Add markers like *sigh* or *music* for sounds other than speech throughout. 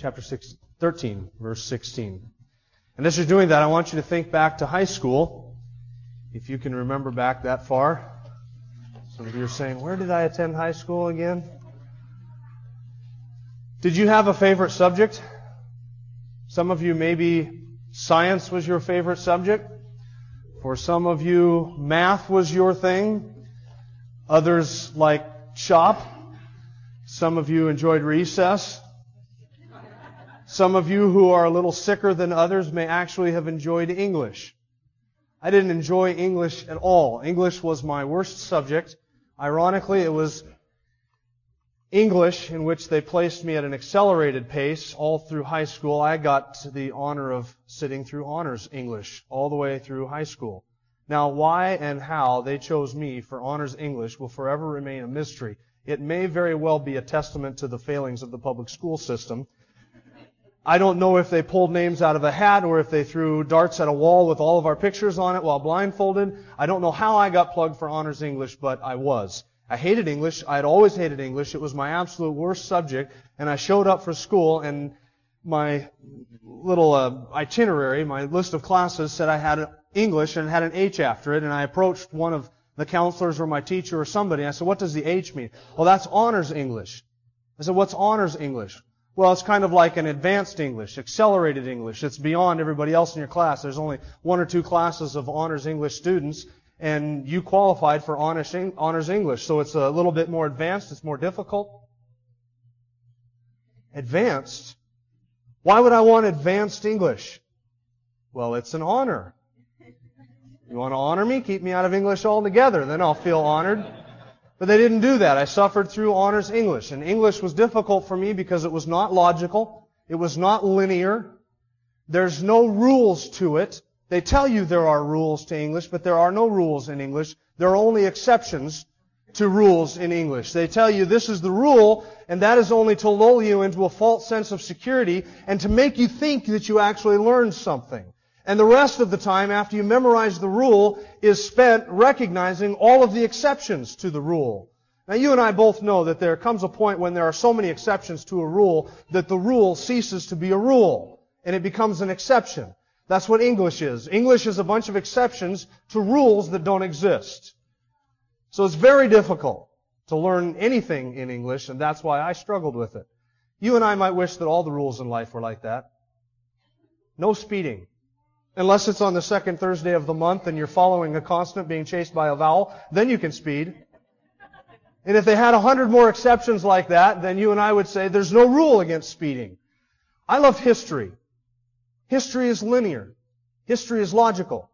chapter 6, 13, verse 16. And as you're doing that, I want you to think back to high school, if you can remember back that far. Some of you are saying, Where did I attend high school again? Did you have a favorite subject? Some of you, maybe science was your favorite subject. For some of you, math was your thing. Others like shop. Some of you enjoyed recess. Some of you who are a little sicker than others may actually have enjoyed English. I didn't enjoy English at all. English was my worst subject. Ironically, it was English in which they placed me at an accelerated pace all through high school. I got the honor of sitting through honors English all the way through high school. Now, why and how they chose me for honors English will forever remain a mystery. It may very well be a testament to the failings of the public school system. I don't know if they pulled names out of a hat or if they threw darts at a wall with all of our pictures on it while blindfolded. I don't know how I got plugged for honors English, but I was. I hated English. I had always hated English. It was my absolute worst subject. And I showed up for school and my little uh, itinerary, my list of classes said I had English and had an H after it. And I approached one of the counselors or my teacher or somebody. I said, what does the H mean? Well, that's honors English. I said, what's honors English? Well, it's kind of like an advanced English, accelerated English. It's beyond everybody else in your class. There's only one or two classes of honors English students, and you qualified for honors English. So it's a little bit more advanced. It's more difficult. Advanced? Why would I want advanced English? Well, it's an honor. You want to honor me? Keep me out of English altogether. Then I'll feel honored. But they didn't do that. I suffered through honors English. And English was difficult for me because it was not logical. It was not linear. There's no rules to it. They tell you there are rules to English, but there are no rules in English. There are only exceptions to rules in English. They tell you this is the rule, and that is only to lull you into a false sense of security and to make you think that you actually learned something. And the rest of the time, after you memorize the rule, is spent recognizing all of the exceptions to the rule. Now you and I both know that there comes a point when there are so many exceptions to a rule that the rule ceases to be a rule, and it becomes an exception. That's what English is. English is a bunch of exceptions to rules that don't exist. So it's very difficult to learn anything in English, and that's why I struggled with it. You and I might wish that all the rules in life were like that. No speeding. Unless it's on the second Thursday of the month and you're following a constant being chased by a vowel, then you can speed. And if they had a hundred more exceptions like that, then you and I would say there's no rule against speeding. I love history. History is linear. History is logical.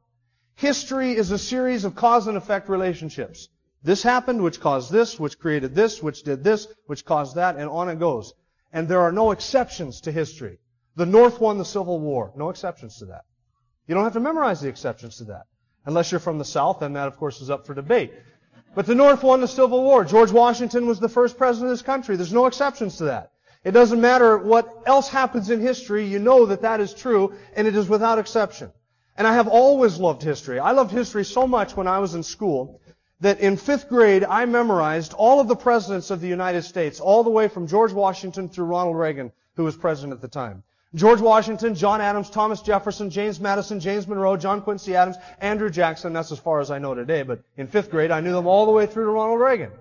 History is a series of cause and effect relationships. This happened, which caused this, which created this, which did this, which caused that, and on it goes. And there are no exceptions to history. The North won the Civil War. No exceptions to that. You don't have to memorize the exceptions to that. Unless you're from the South, and that of course is up for debate. But the North won the Civil War. George Washington was the first president of this country. There's no exceptions to that. It doesn't matter what else happens in history, you know that that is true, and it is without exception. And I have always loved history. I loved history so much when I was in school that in fifth grade I memorized all of the presidents of the United States, all the way from George Washington through Ronald Reagan, who was president at the time. George Washington, John Adams, Thomas Jefferson, James Madison, James Monroe, John Quincy Adams, Andrew Jackson. That's as far as I know today, but in fifth grade I knew them all the way through to Ronald Reagan.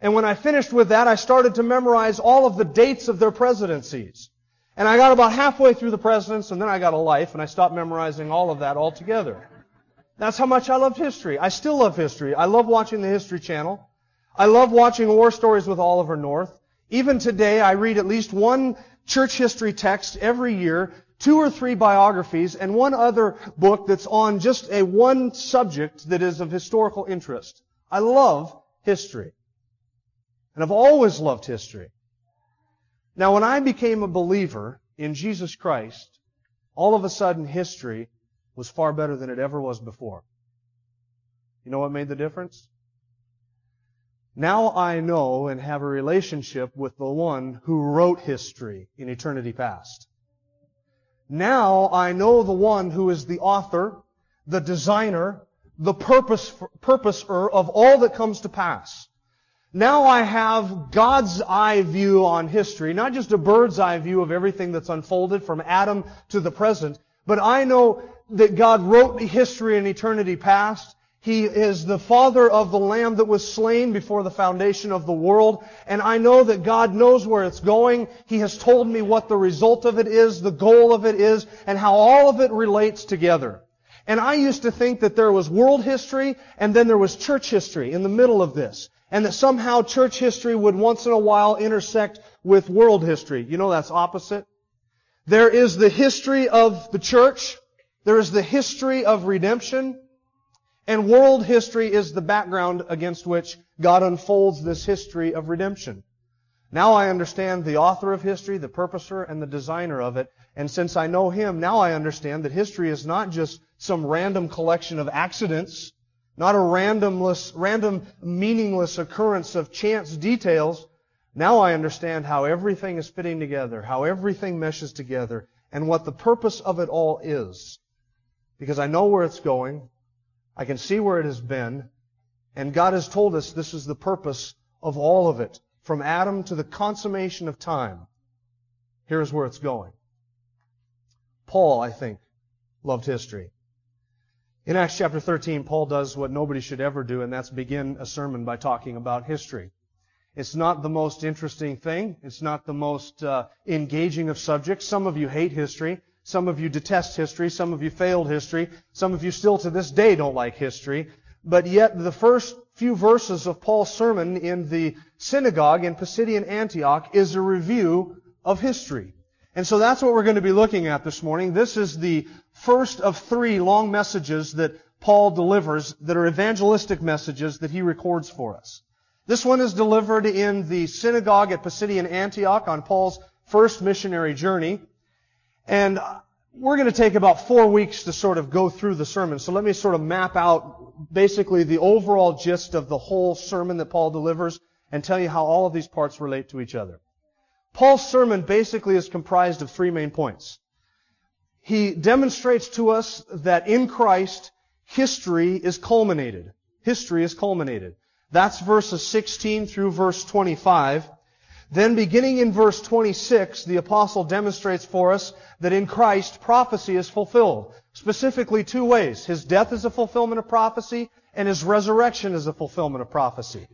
And when I finished with that, I started to memorize all of the dates of their presidencies. And I got about halfway through the presidents, and then I got a life, and I stopped memorizing all of that altogether. That's how much I loved history. I still love history. I love watching the History Channel. I love watching war stories with Oliver North. Even today, I read at least one church history text every year, two or three biographies, and one other book that's on just a one subject that is of historical interest. I love history. And I've always loved history. Now, when I became a believer in Jesus Christ, all of a sudden history was far better than it ever was before. You know what made the difference? Now I know and have a relationship with the one who wrote history in eternity past. Now I know the one who is the author, the designer, the purpose, purposer of all that comes to pass. Now I have God's eye view on history, not just a bird's eye view of everything that's unfolded from Adam to the present, but I know that God wrote history in eternity past. He is the father of the lamb that was slain before the foundation of the world. And I know that God knows where it's going. He has told me what the result of it is, the goal of it is, and how all of it relates together. And I used to think that there was world history and then there was church history in the middle of this. And that somehow church history would once in a while intersect with world history. You know that's opposite. There is the history of the church. There is the history of redemption. And world history is the background against which God unfolds this history of redemption. Now I understand the author of history, the purposer, and the designer of it. And since I know him, now I understand that history is not just some random collection of accidents, not a randomless, random, meaningless occurrence of chance details. Now I understand how everything is fitting together, how everything meshes together, and what the purpose of it all is. Because I know where it's going, I can see where it has been. And God has told us this is the purpose of all of it. From Adam to the consummation of time. Here's where it's going. Paul, I think, loved history. In Acts chapter 13, Paul does what nobody should ever do, and that's begin a sermon by talking about history. It's not the most interesting thing. It's not the most uh, engaging of subjects. Some of you hate history. Some of you detest history. Some of you failed history. Some of you still to this day don't like history. But yet the first few verses of Paul's sermon in the synagogue in Pisidian Antioch is a review of history. And so that's what we're going to be looking at this morning. This is the first of three long messages that Paul delivers that are evangelistic messages that he records for us. This one is delivered in the synagogue at Pisidian Antioch on Paul's first missionary journey. And we're going to take about four weeks to sort of go through the sermon. So let me sort of map out basically the overall gist of the whole sermon that Paul delivers and tell you how all of these parts relate to each other. Paul's sermon basically is comprised of three main points. He demonstrates to us that in Christ, history is culminated. History is culminated. That's verses 16 through verse 25. Then beginning in verse 26, the apostle demonstrates for us that in Christ prophecy is fulfilled. Specifically two ways. His death is a fulfillment of prophecy and his resurrection is a fulfillment of prophecy.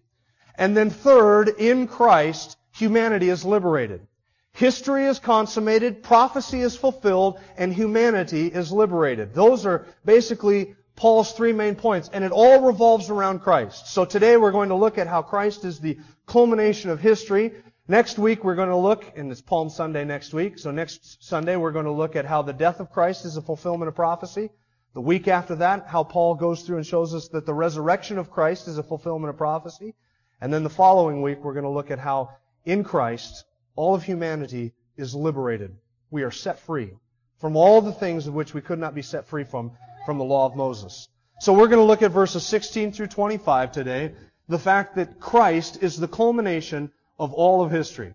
And then third, in Christ, humanity is liberated. History is consummated, prophecy is fulfilled, and humanity is liberated. Those are basically Paul's three main points, and it all revolves around Christ. So today we're going to look at how Christ is the culmination of history, Next week we're going to look, and it's Palm Sunday next week, so next Sunday we're going to look at how the death of Christ is a fulfillment of prophecy. The week after that, how Paul goes through and shows us that the resurrection of Christ is a fulfillment of prophecy. And then the following week we're going to look at how in Christ all of humanity is liberated. We are set free from all the things of which we could not be set free from from the law of Moses. So we're going to look at verses 16 through 25 today. The fact that Christ is the culmination of all of history.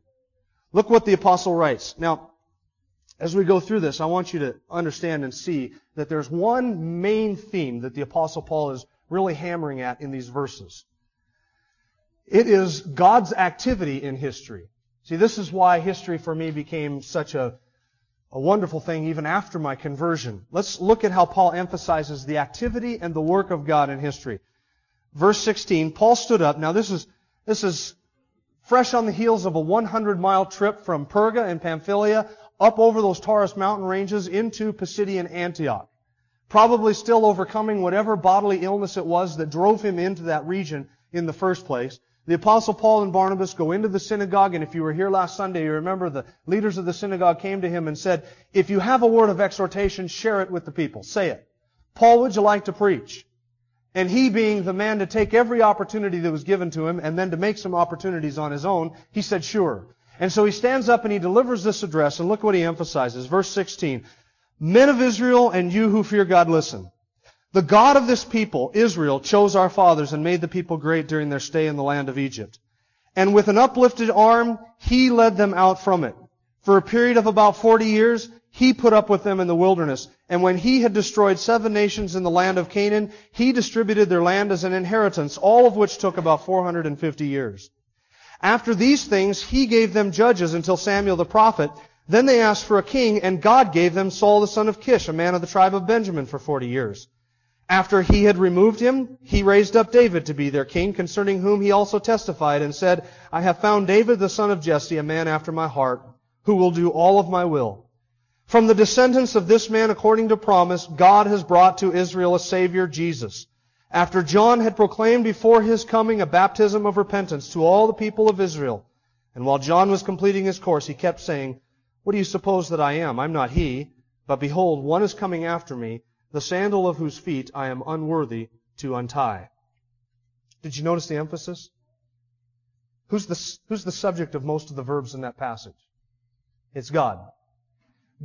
Look what the apostle writes. Now, as we go through this, I want you to understand and see that there's one main theme that the apostle Paul is really hammering at in these verses. It is God's activity in history. See, this is why history for me became such a, a wonderful thing even after my conversion. Let's look at how Paul emphasizes the activity and the work of God in history. Verse 16, Paul stood up. Now this is, this is fresh on the heels of a 100 mile trip from Perga and Pamphylia up over those Taurus mountain ranges into Pisidian Antioch. Probably still overcoming whatever bodily illness it was that drove him into that region in the first place. The apostle Paul and Barnabas go into the synagogue, and if you were here last Sunday, you remember the leaders of the synagogue came to him and said, if you have a word of exhortation, share it with the people. Say it. Paul, would you like to preach? And he being the man to take every opportunity that was given to him and then to make some opportunities on his own, he said, sure. And so he stands up and he delivers this address, and look what he emphasizes. Verse 16. Men of Israel and you who fear God, listen. The God of this people, Israel, chose our fathers and made the people great during their stay in the land of Egypt. And with an uplifted arm, he led them out from it. For a period of about 40 years, he put up with them in the wilderness. And when he had destroyed seven nations in the land of Canaan, he distributed their land as an inheritance, all of which took about 450 years. After these things, he gave them judges until Samuel the prophet. Then they asked for a king, and God gave them Saul the son of Kish, a man of the tribe of Benjamin, for 40 years. After he had removed him, he raised up David to be their king, concerning whom he also testified and said, I have found David the son of Jesse, a man after my heart, who will do all of my will. From the descendants of this man, according to promise, God has brought to Israel a Savior, Jesus. After John had proclaimed before his coming a baptism of repentance to all the people of Israel, and while John was completing his course, he kept saying, What do you suppose that I am? I'm not he. But behold, one is coming after me, the sandal of whose feet I am unworthy to untie. Did you notice the emphasis? Who's the, who's the subject of most of the verbs in that passage? It's God.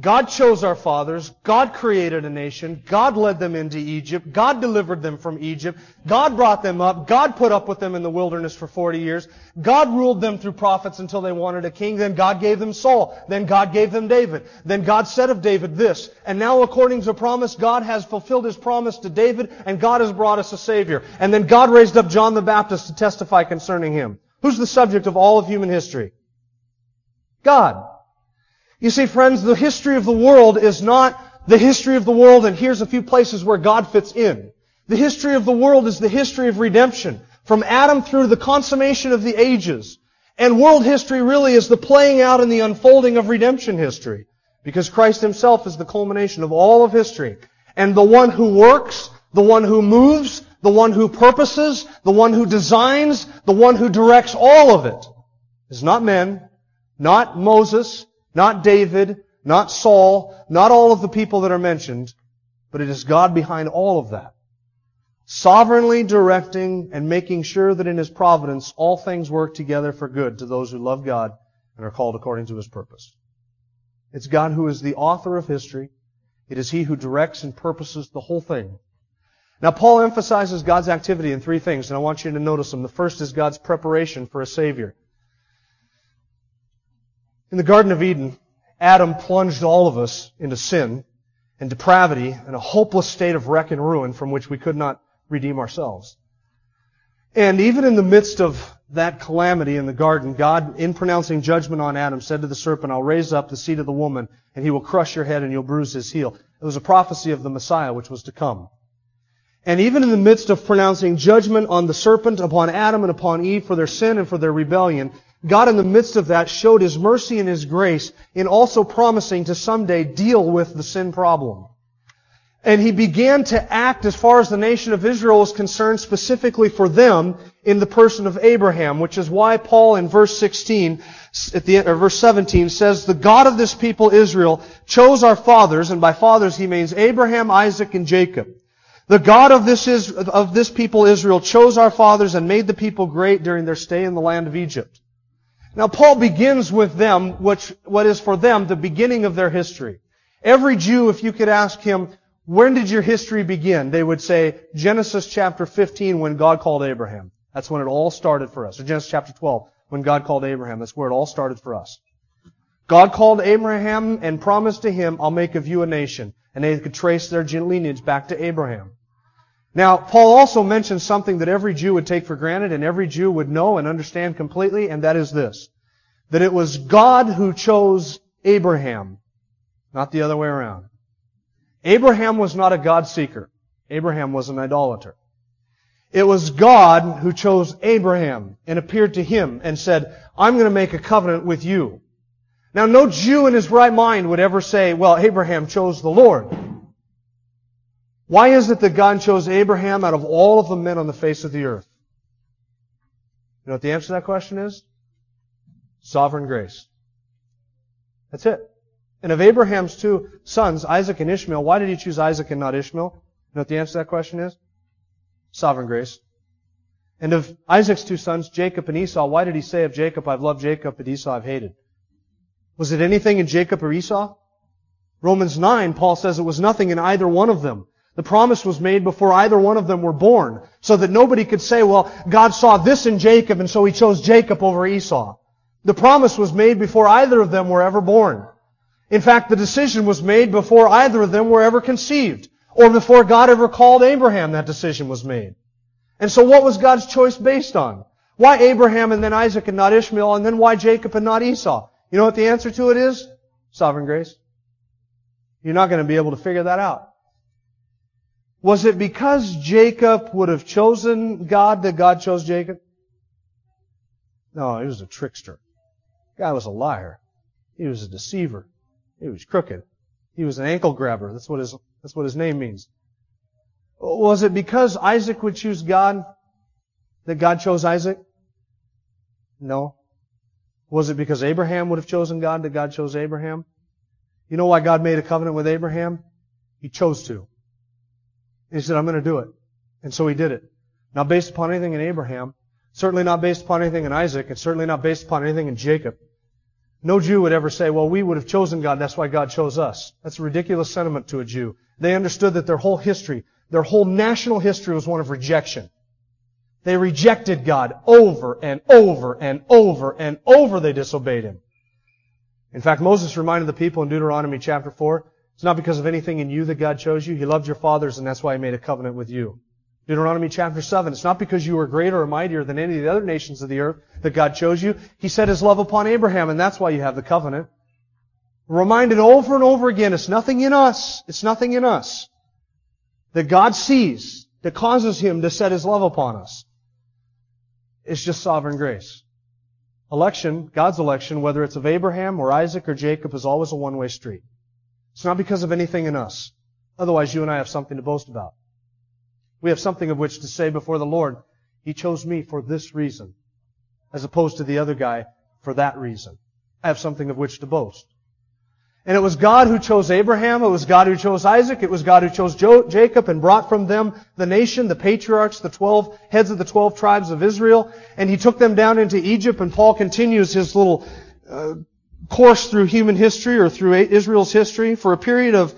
God chose our fathers. God created a nation. God led them into Egypt. God delivered them from Egypt. God brought them up. God put up with them in the wilderness for 40 years. God ruled them through prophets until they wanted a king. Then God gave them Saul. Then God gave them David. Then God said of David this. And now according to promise, God has fulfilled His promise to David and God has brought us a Savior. And then God raised up John the Baptist to testify concerning Him. Who's the subject of all of human history? God. You see, friends, the history of the world is not the history of the world, and here's a few places where God fits in. The history of the world is the history of redemption, from Adam through the consummation of the ages. And world history really is the playing out and the unfolding of redemption history. Because Christ himself is the culmination of all of history. And the one who works, the one who moves, the one who purposes, the one who designs, the one who directs all of it is not men, not Moses, not David, not Saul, not all of the people that are mentioned, but it is God behind all of that. Sovereignly directing and making sure that in His providence all things work together for good to those who love God and are called according to His purpose. It's God who is the author of history. It is He who directs and purposes the whole thing. Now, Paul emphasizes God's activity in three things, and I want you to notice them. The first is God's preparation for a Savior. In the Garden of Eden, Adam plunged all of us into sin and depravity and a hopeless state of wreck and ruin from which we could not redeem ourselves. And even in the midst of that calamity in the garden, God, in pronouncing judgment on Adam, said to the serpent, I'll raise up the seed of the woman, and he will crush your head and you'll bruise his heel. It was a prophecy of the Messiah which was to come. And even in the midst of pronouncing judgment on the serpent, upon Adam and upon Eve for their sin and for their rebellion, God in the midst of that showed His mercy and His grace in also promising to someday deal with the sin problem. And He began to act as far as the nation of Israel is concerned specifically for them in the person of Abraham, which is why Paul in verse 16, at the end, or verse 17 says, The God of this people Israel chose our fathers, and by fathers he means Abraham, Isaac, and Jacob. The God of this, is, of this people Israel chose our fathers and made the people great during their stay in the land of Egypt. Now Paul begins with them, which, what is for them the beginning of their history. Every Jew, if you could ask him, when did your history begin? They would say, Genesis chapter 15 when God called Abraham. That's when it all started for us. Or Genesis chapter 12 when God called Abraham. That's where it all started for us. God called Abraham and promised to him, I'll make of you a nation. And they could trace their lineage back to Abraham. Now, Paul also mentions something that every Jew would take for granted and every Jew would know and understand completely, and that is this. That it was God who chose Abraham, not the other way around. Abraham was not a God seeker. Abraham was an idolater. It was God who chose Abraham and appeared to him and said, I'm going to make a covenant with you. Now, no Jew in his right mind would ever say, well, Abraham chose the Lord. Why is it that God chose Abraham out of all of the men on the face of the earth? You know what the answer to that question is? Sovereign grace. That's it. And of Abraham's two sons, Isaac and Ishmael, why did he choose Isaac and not Ishmael? You know what the answer to that question is? Sovereign grace. And of Isaac's two sons, Jacob and Esau, why did he say of Jacob, I've loved Jacob, but Esau I've hated? Was it anything in Jacob or Esau? Romans 9, Paul says it was nothing in either one of them. The promise was made before either one of them were born, so that nobody could say, well, God saw this in Jacob and so he chose Jacob over Esau. The promise was made before either of them were ever born. In fact, the decision was made before either of them were ever conceived, or before God ever called Abraham that decision was made. And so what was God's choice based on? Why Abraham and then Isaac and not Ishmael, and then why Jacob and not Esau? You know what the answer to it is? Sovereign grace. You're not going to be able to figure that out. Was it because Jacob would have chosen God that God chose Jacob? No, he was a trickster. Guy was a liar. He was a deceiver. He was crooked. He was an ankle grabber. That's what his, that's what his name means. Was it because Isaac would choose God that God chose Isaac? No. Was it because Abraham would have chosen God that God chose Abraham? You know why God made a covenant with Abraham? He chose to. He said, I'm going to do it. And so he did it. Not based upon anything in Abraham, certainly not based upon anything in Isaac, and certainly not based upon anything in Jacob. No Jew would ever say, well, we would have chosen God, that's why God chose us. That's a ridiculous sentiment to a Jew. They understood that their whole history, their whole national history was one of rejection. They rejected God over and over and over and over they disobeyed Him. In fact, Moses reminded the people in Deuteronomy chapter 4, it's not because of anything in you that God chose you. He loved your fathers and that's why He made a covenant with you. Deuteronomy chapter 7, it's not because you were greater or mightier than any of the other nations of the earth that God chose you. He set His love upon Abraham and that's why you have the covenant. Reminded over and over again, it's nothing in us. It's nothing in us that God sees that causes Him to set His love upon us. It's just sovereign grace. Election, God's election, whether it's of Abraham or Isaac or Jacob, is always a one-way street. It's not because of anything in us. Otherwise, you and I have something to boast about. We have something of which to say before the Lord, He chose me for this reason, as opposed to the other guy for that reason. I have something of which to boast. And it was God who chose Abraham, it was God who chose Isaac, it was God who chose jo- Jacob and brought from them the nation, the patriarchs, the twelve heads of the twelve tribes of Israel, and he took them down into Egypt, and Paul continues his little uh, course through human history or through Israel's history. For a period of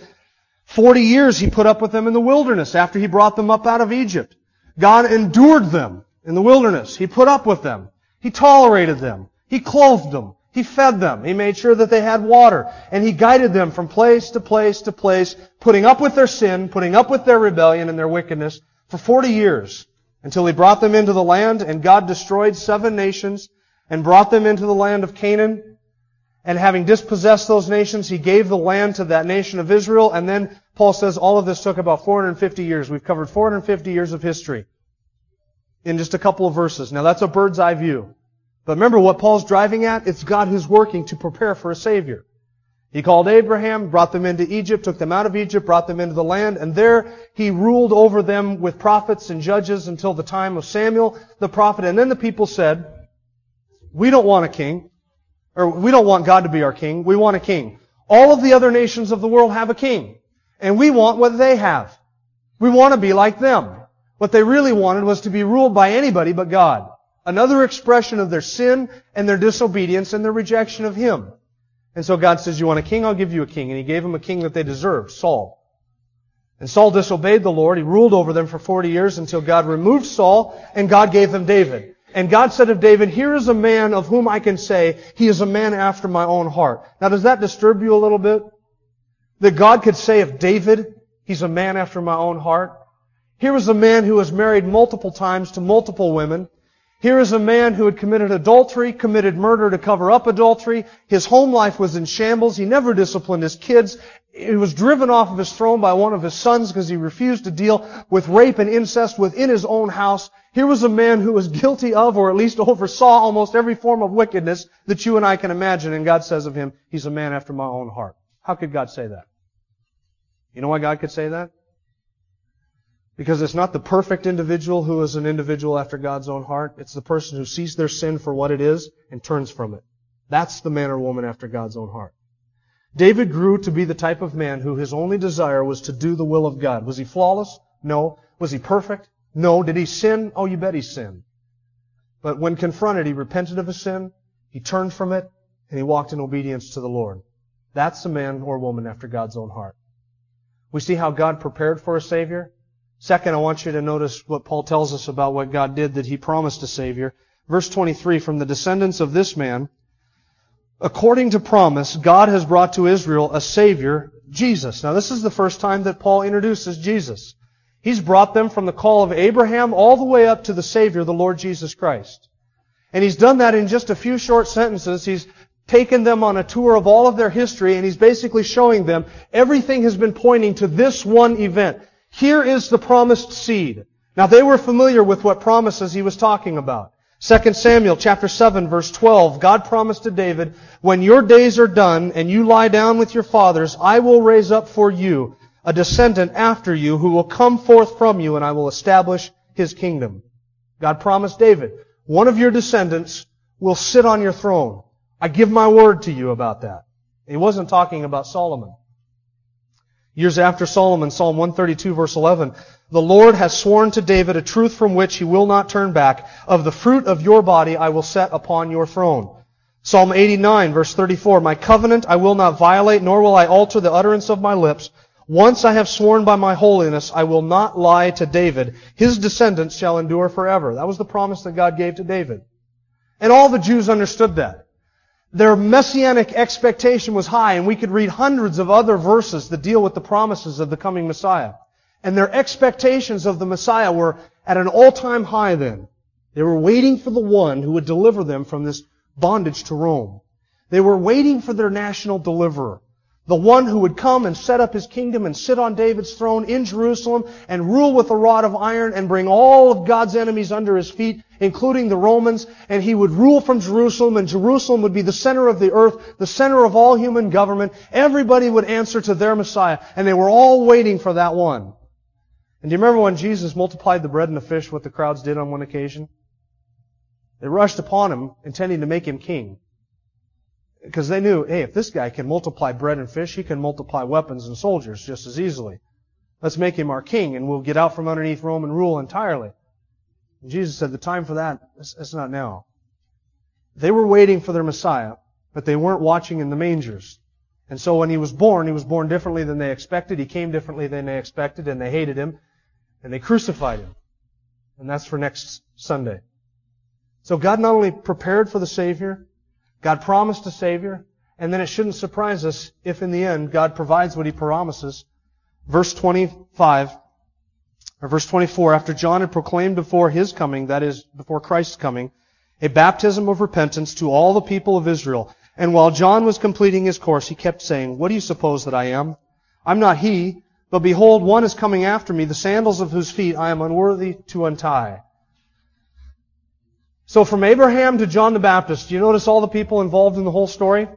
40 years he put up with them in the wilderness after he brought them up out of Egypt. God endured them in the wilderness. He put up with them. He tolerated them. He clothed them. He fed them. He made sure that they had water. And He guided them from place to place to place, putting up with their sin, putting up with their rebellion and their wickedness for 40 years until He brought them into the land and God destroyed seven nations and brought them into the land of Canaan. And having dispossessed those nations, He gave the land to that nation of Israel. And then Paul says all of this took about 450 years. We've covered 450 years of history in just a couple of verses. Now that's a bird's eye view. But remember what Paul's driving at? It's God who's working to prepare for a Savior. He called Abraham, brought them into Egypt, took them out of Egypt, brought them into the land, and there he ruled over them with prophets and judges until the time of Samuel the prophet. And then the people said, we don't want a king, or we don't want God to be our king, we want a king. All of the other nations of the world have a king, and we want what they have. We want to be like them. What they really wanted was to be ruled by anybody but God. Another expression of their sin and their disobedience and their rejection of Him. And so God says, you want a king? I'll give you a king. And He gave them a king that they deserved, Saul. And Saul disobeyed the Lord. He ruled over them for 40 years until God removed Saul and God gave them David. And God said of David, here is a man of whom I can say, he is a man after my own heart. Now does that disturb you a little bit? That God could say of David, he's a man after my own heart? Here was a man who was married multiple times to multiple women. Here is a man who had committed adultery, committed murder to cover up adultery. His home life was in shambles. He never disciplined his kids. He was driven off of his throne by one of his sons because he refused to deal with rape and incest within his own house. Here was a man who was guilty of, or at least *laughs* oversaw almost every form of wickedness that you and I can imagine. And God says of him, he's a man after my own heart. How could God say that? You know why God could say that? Because it's not the perfect individual who is an individual after God's own heart. It's the person who sees their sin for what it is and turns from it. That's the man or woman after God's own heart. David grew to be the type of man who his only desire was to do the will of God. Was he flawless? No. Was he perfect? No. Did he sin? Oh, you bet he sinned. But when confronted, he repented of his sin, he turned from it, and he walked in obedience to the Lord. That's a man or woman after God's own heart. We see how God prepared for a Savior. Second, I want you to notice what Paul tells us about what God did that He promised a Savior. Verse 23, from the descendants of this man, according to promise, God has brought to Israel a Savior, Jesus. Now this is the first time that Paul introduces Jesus. He's brought them from the call of Abraham all the way up to the Savior, the Lord Jesus Christ. And he's done that in just a few short sentences. He's taken them on a tour of all of their history and he's basically showing them everything has been pointing to this one event. Here is the promised seed. Now they were familiar with what promises he was talking about. 2 Samuel chapter 7 verse 12, God promised to David, when your days are done and you lie down with your fathers, I will raise up for you a descendant after you who will come forth from you and I will establish his kingdom. God promised David, one of your descendants will sit on your throne. I give my word to you about that. He wasn't talking about Solomon. Years after Solomon, Psalm 132 verse 11, the Lord has sworn to David a truth from which he will not turn back. Of the fruit of your body I will set upon your throne. Psalm 89 verse 34, my covenant I will not violate, nor will I alter the utterance of my lips. Once I have sworn by my holiness, I will not lie to David. His descendants shall endure forever. That was the promise that God gave to David. And all the Jews understood that. Their messianic expectation was high, and we could read hundreds of other verses that deal with the promises of the coming Messiah. And their expectations of the Messiah were at an all-time high then. They were waiting for the one who would deliver them from this bondage to Rome. They were waiting for their national deliverer. The one who would come and set up his kingdom and sit on David's throne in Jerusalem and rule with a rod of iron and bring all of God's enemies under his feet, including the Romans, and he would rule from Jerusalem and Jerusalem would be the center of the earth, the center of all human government. Everybody would answer to their Messiah, and they were all waiting for that one. And do you remember when Jesus multiplied the bread and the fish, what the crowds did on one occasion? They rushed upon him, intending to make him king. Because they knew, hey, if this guy can multiply bread and fish, he can multiply weapons and soldiers just as easily. Let's make him our king and we'll get out from underneath Roman rule entirely. And Jesus said, the time for that is not now. They were waiting for their Messiah, but they weren't watching in the mangers. And so when he was born, he was born differently than they expected. He came differently than they expected, and they hated him, and they crucified him. And that's for next Sunday. So God not only prepared for the Savior, God promised a Savior, and then it shouldn't surprise us if in the end God provides what He promises. Verse 25, or verse 24, after John had proclaimed before His coming, that is, before Christ's coming, a baptism of repentance to all the people of Israel. And while John was completing his course, he kept saying, What do you suppose that I am? I'm not he, but behold, one is coming after me, the sandals of whose feet I am unworthy to untie. So from Abraham to John the Baptist, do you notice all the people involved in the whole story?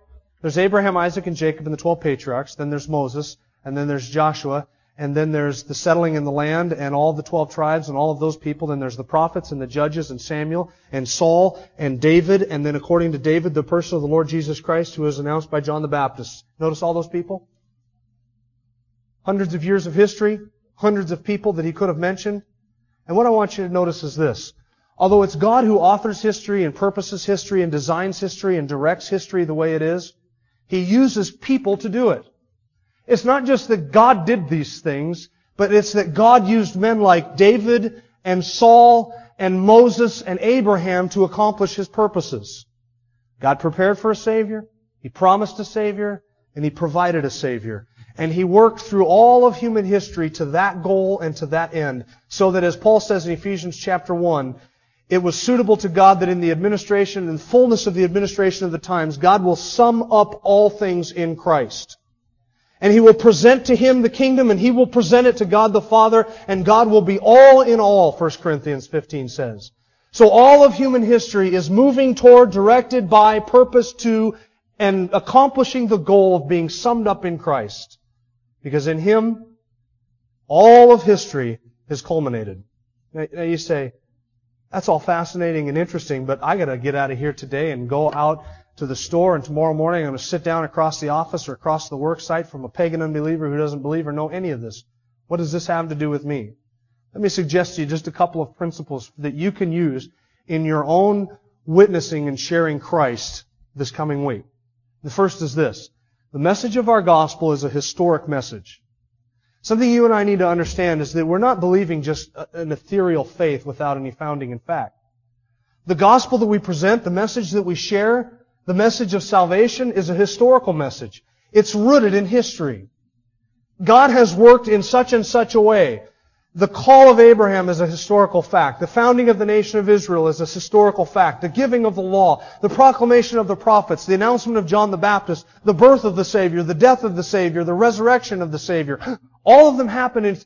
There's Abraham, Isaac, and Jacob and the 12 patriarchs. Then there's Moses. And then there's Joshua. And then there's the settling in the land and all the 12 tribes and all of those people. Then there's the prophets and the judges and Samuel and Saul and David. And then according to David, the person of the Lord Jesus Christ who was announced by John the Baptist. Notice all those people? Hundreds of years of history. Hundreds of people that he could have mentioned. And what I want you to notice is this. Although it's God who authors history and purposes history and designs history and directs history the way it is, He uses people to do it. It's not just that God did these things, but it's that God used men like David and Saul and Moses and Abraham to accomplish His purposes. God prepared for a Savior, He promised a Savior, and He provided a Savior. And He worked through all of human history to that goal and to that end. So that as Paul says in Ephesians chapter 1, it was suitable to God that in the administration and fullness of the administration of the times, God will sum up all things in Christ. And He will present to Him the kingdom and He will present it to God the Father and God will be all in all, 1 Corinthians 15 says. So all of human history is moving toward, directed by, purpose to, and accomplishing the goal of being summed up in Christ. Because in Him, all of history has culminated. Now you say, that's all fascinating and interesting, but I gotta get out of here today and go out to the store and tomorrow morning I'm gonna sit down across the office or across the work site from a pagan unbeliever who doesn't believe or know any of this. What does this have to do with me? Let me suggest to you just a couple of principles that you can use in your own witnessing and sharing Christ this coming week. The first is this. The message of our gospel is a historic message. Something you and I need to understand is that we're not believing just an ethereal faith without any founding in fact. The gospel that we present, the message that we share, the message of salvation is a historical message. It's rooted in history. God has worked in such and such a way. The call of Abraham is a historical fact. The founding of the nation of Israel is a historical fact. The giving of the law, the proclamation of the prophets, the announcement of John the Baptist, the birth of the Savior, the death of the Savior, the resurrection of the Savior. All of them happen in,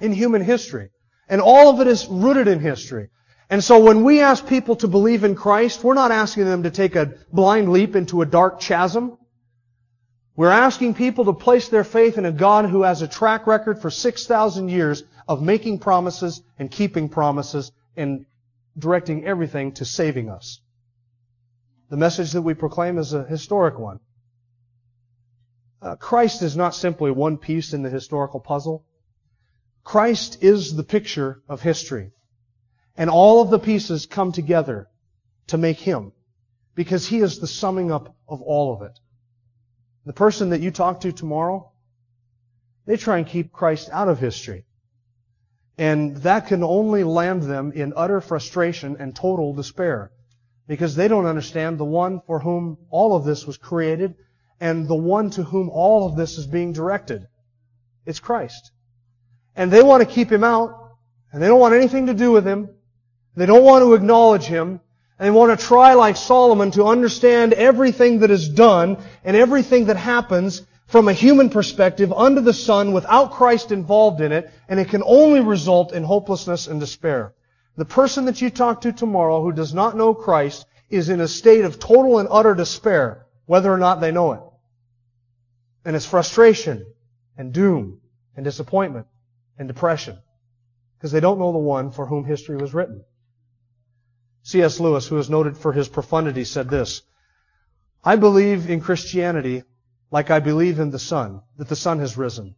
in human history. And all of it is rooted in history. And so when we ask people to believe in Christ, we're not asking them to take a blind leap into a dark chasm. We're asking people to place their faith in a God who has a track record for 6,000 years of making promises and keeping promises and directing everything to saving us. The message that we proclaim is a historic one. Uh, Christ is not simply one piece in the historical puzzle. Christ is the picture of history. And all of the pieces come together to make Him. Because He is the summing up of all of it. The person that you talk to tomorrow, they try and keep Christ out of history. And that can only land them in utter frustration and total despair. Because they don't understand the one for whom all of this was created and the one to whom all of this is being directed. It's Christ. And they want to keep him out, and they don't want anything to do with him. They don't want to acknowledge him, and they want to try like Solomon to understand everything that is done and everything that happens from a human perspective under the sun without Christ involved in it, and it can only result in hopelessness and despair. The person that you talk to tomorrow who does not know Christ is in a state of total and utter despair, whether or not they know it. And it's frustration and doom and disappointment and depression because they don't know the one for whom history was written. C.S. Lewis, who is noted for his profundity, said this, I believe in Christianity like I believe in the sun, that the sun has risen.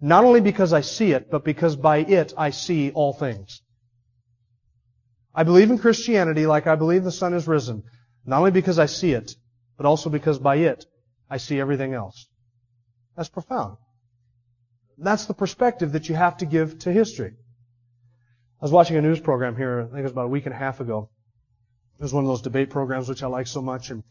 Not only because I see it, but because by it I see all things. I believe in Christianity like I believe the sun has risen, not only because I see it, but also because by it I see everything else. That's profound. That's the perspective that you have to give to history. I was watching a news program here, I think it was about a week and a half ago, it was one of those debate programs which I like so much, and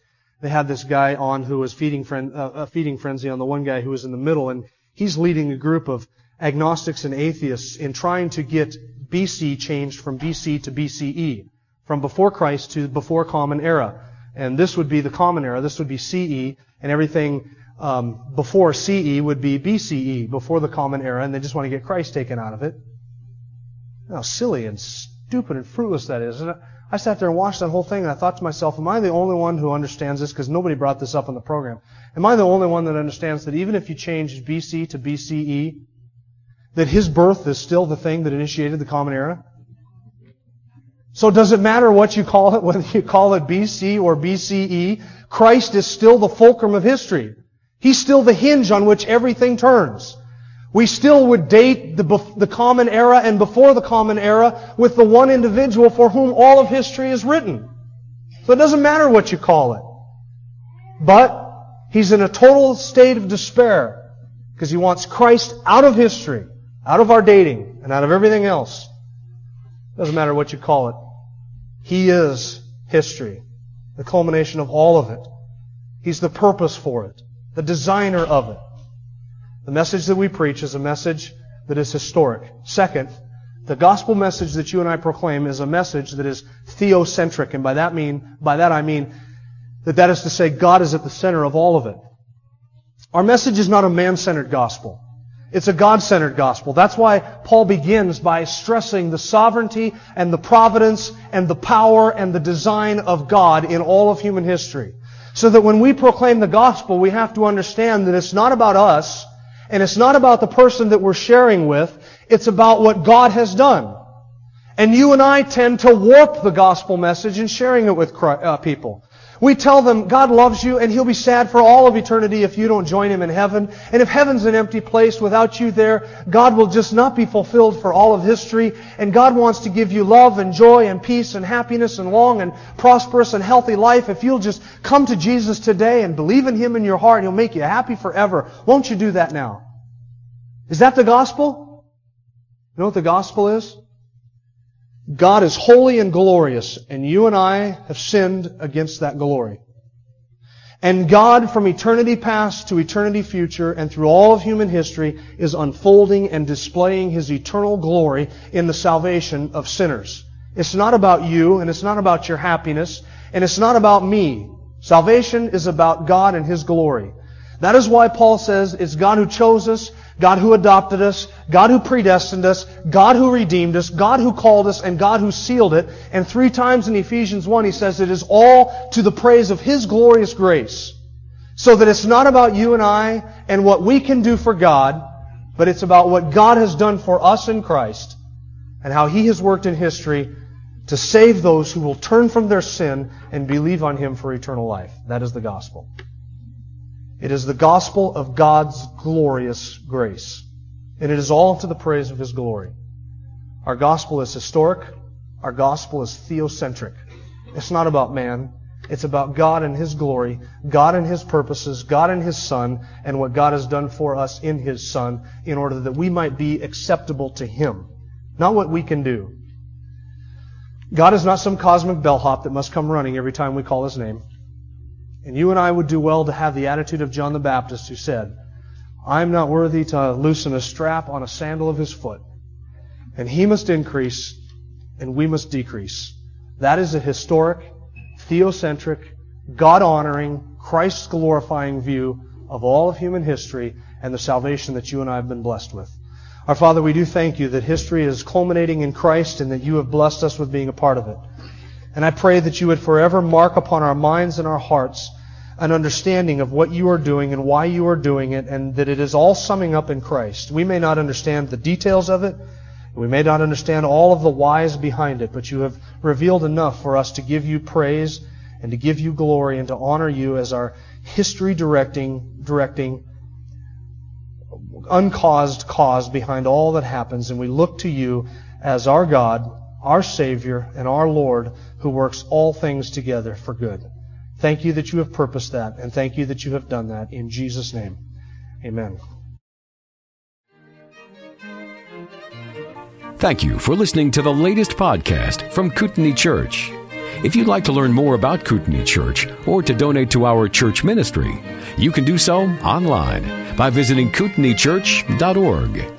they had this guy on who was feeding fren- uh, a feeding frenzy on the one guy who was in the middle, and he's leading a group of agnostics and atheists in trying to get BC changed from BC to BCE, from before Christ to before Common Era. And this would be the Common Era. This would be CE, and everything um, before CE would be BCE, before the Common Era, and they just want to get Christ taken out of it. How silly and stupid and fruitless that is. I sat there and watched that whole thing and I thought to myself, am I the only one who understands this? Because nobody brought this up on the program. Am I the only one that understands that even if you change BC to BCE, that his birth is still the thing that initiated the common era? So does it matter what you call it, *laughs* whether you call it BC or BCE? Christ is still the fulcrum of history. He's still the hinge on which everything turns. We still would date the, the common era and before the common era with the one individual for whom all of history is written. So it doesn't matter what you call it. But he's in a total state of despair because he wants Christ out of history, out of our dating, and out of everything else. Doesn't matter what you call it. He is history, the culmination of all of it. He's the purpose for it, the designer of it. The message that we preach is a message that is historic. Second, the gospel message that you and I proclaim is a message that is theocentric, and by that mean, by that I mean that that is to say God is at the center of all of it. Our message is not a man-centered gospel. It's a God-centered gospel. That's why Paul begins by stressing the sovereignty and the providence and the power and the design of God in all of human history. So that when we proclaim the gospel, we have to understand that it's not about us, and it's not about the person that we're sharing with. It's about what God has done. And you and I tend to warp the gospel message in sharing it with uh, people. We tell them God loves you and He'll be sad for all of eternity if you don't join Him in heaven. And if heaven's an empty place without you there, God will just not be fulfilled for all of history. And God wants to give you love and joy and peace and happiness and long and prosperous and healthy life if you'll just come to Jesus today and believe in Him in your heart. He'll make you happy forever. Won't you do that now? Is that the gospel? You know what the gospel is? God is holy and glorious, and you and I have sinned against that glory. And God, from eternity past to eternity future and through all of human history, is unfolding and displaying His eternal glory in the salvation of sinners. It's not about you, and it's not about your happiness, and it's not about me. Salvation is about God and His glory. That is why Paul says it's God who chose us, God who adopted us, God who predestined us, God who redeemed us, God who called us, and God who sealed it. And three times in Ephesians 1 he says it is all to the praise of His glorious grace. So that it's not about you and I and what we can do for God, but it's about what God has done for us in Christ and how He has worked in history to save those who will turn from their sin and believe on Him for eternal life. That is the gospel. It is the gospel of God's glorious grace. And it is all to the praise of His glory. Our gospel is historic. Our gospel is theocentric. It's not about man. It's about God and His glory, God and His purposes, God and His Son, and what God has done for us in His Son in order that we might be acceptable to Him. Not what we can do. God is not some cosmic bellhop that must come running every time we call His name. And you and I would do well to have the attitude of John the Baptist who said, I'm not worthy to loosen a strap on a sandal of his foot. And he must increase and we must decrease. That is a historic, theocentric, God honoring, Christ glorifying view of all of human history and the salvation that you and I have been blessed with. Our Father, we do thank you that history is culminating in Christ and that you have blessed us with being a part of it. And I pray that you would forever mark upon our minds and our hearts an understanding of what you are doing and why you are doing it, and that it is all summing up in Christ. We may not understand the details of it. We may not understand all of the whys behind it, but you have revealed enough for us to give you praise and to give you glory and to honor you as our history directing, directing, uncaused cause behind all that happens. And we look to you as our God, our Savior, and our Lord who works all things together for good. Thank you that you have purposed that, and thank you that you have done that. In Jesus' name, amen. Thank you for listening to the latest podcast from Kootenai Church. If you'd like to learn more about Kootenai Church or to donate to our church ministry, you can do so online by visiting kootenaichurch.org.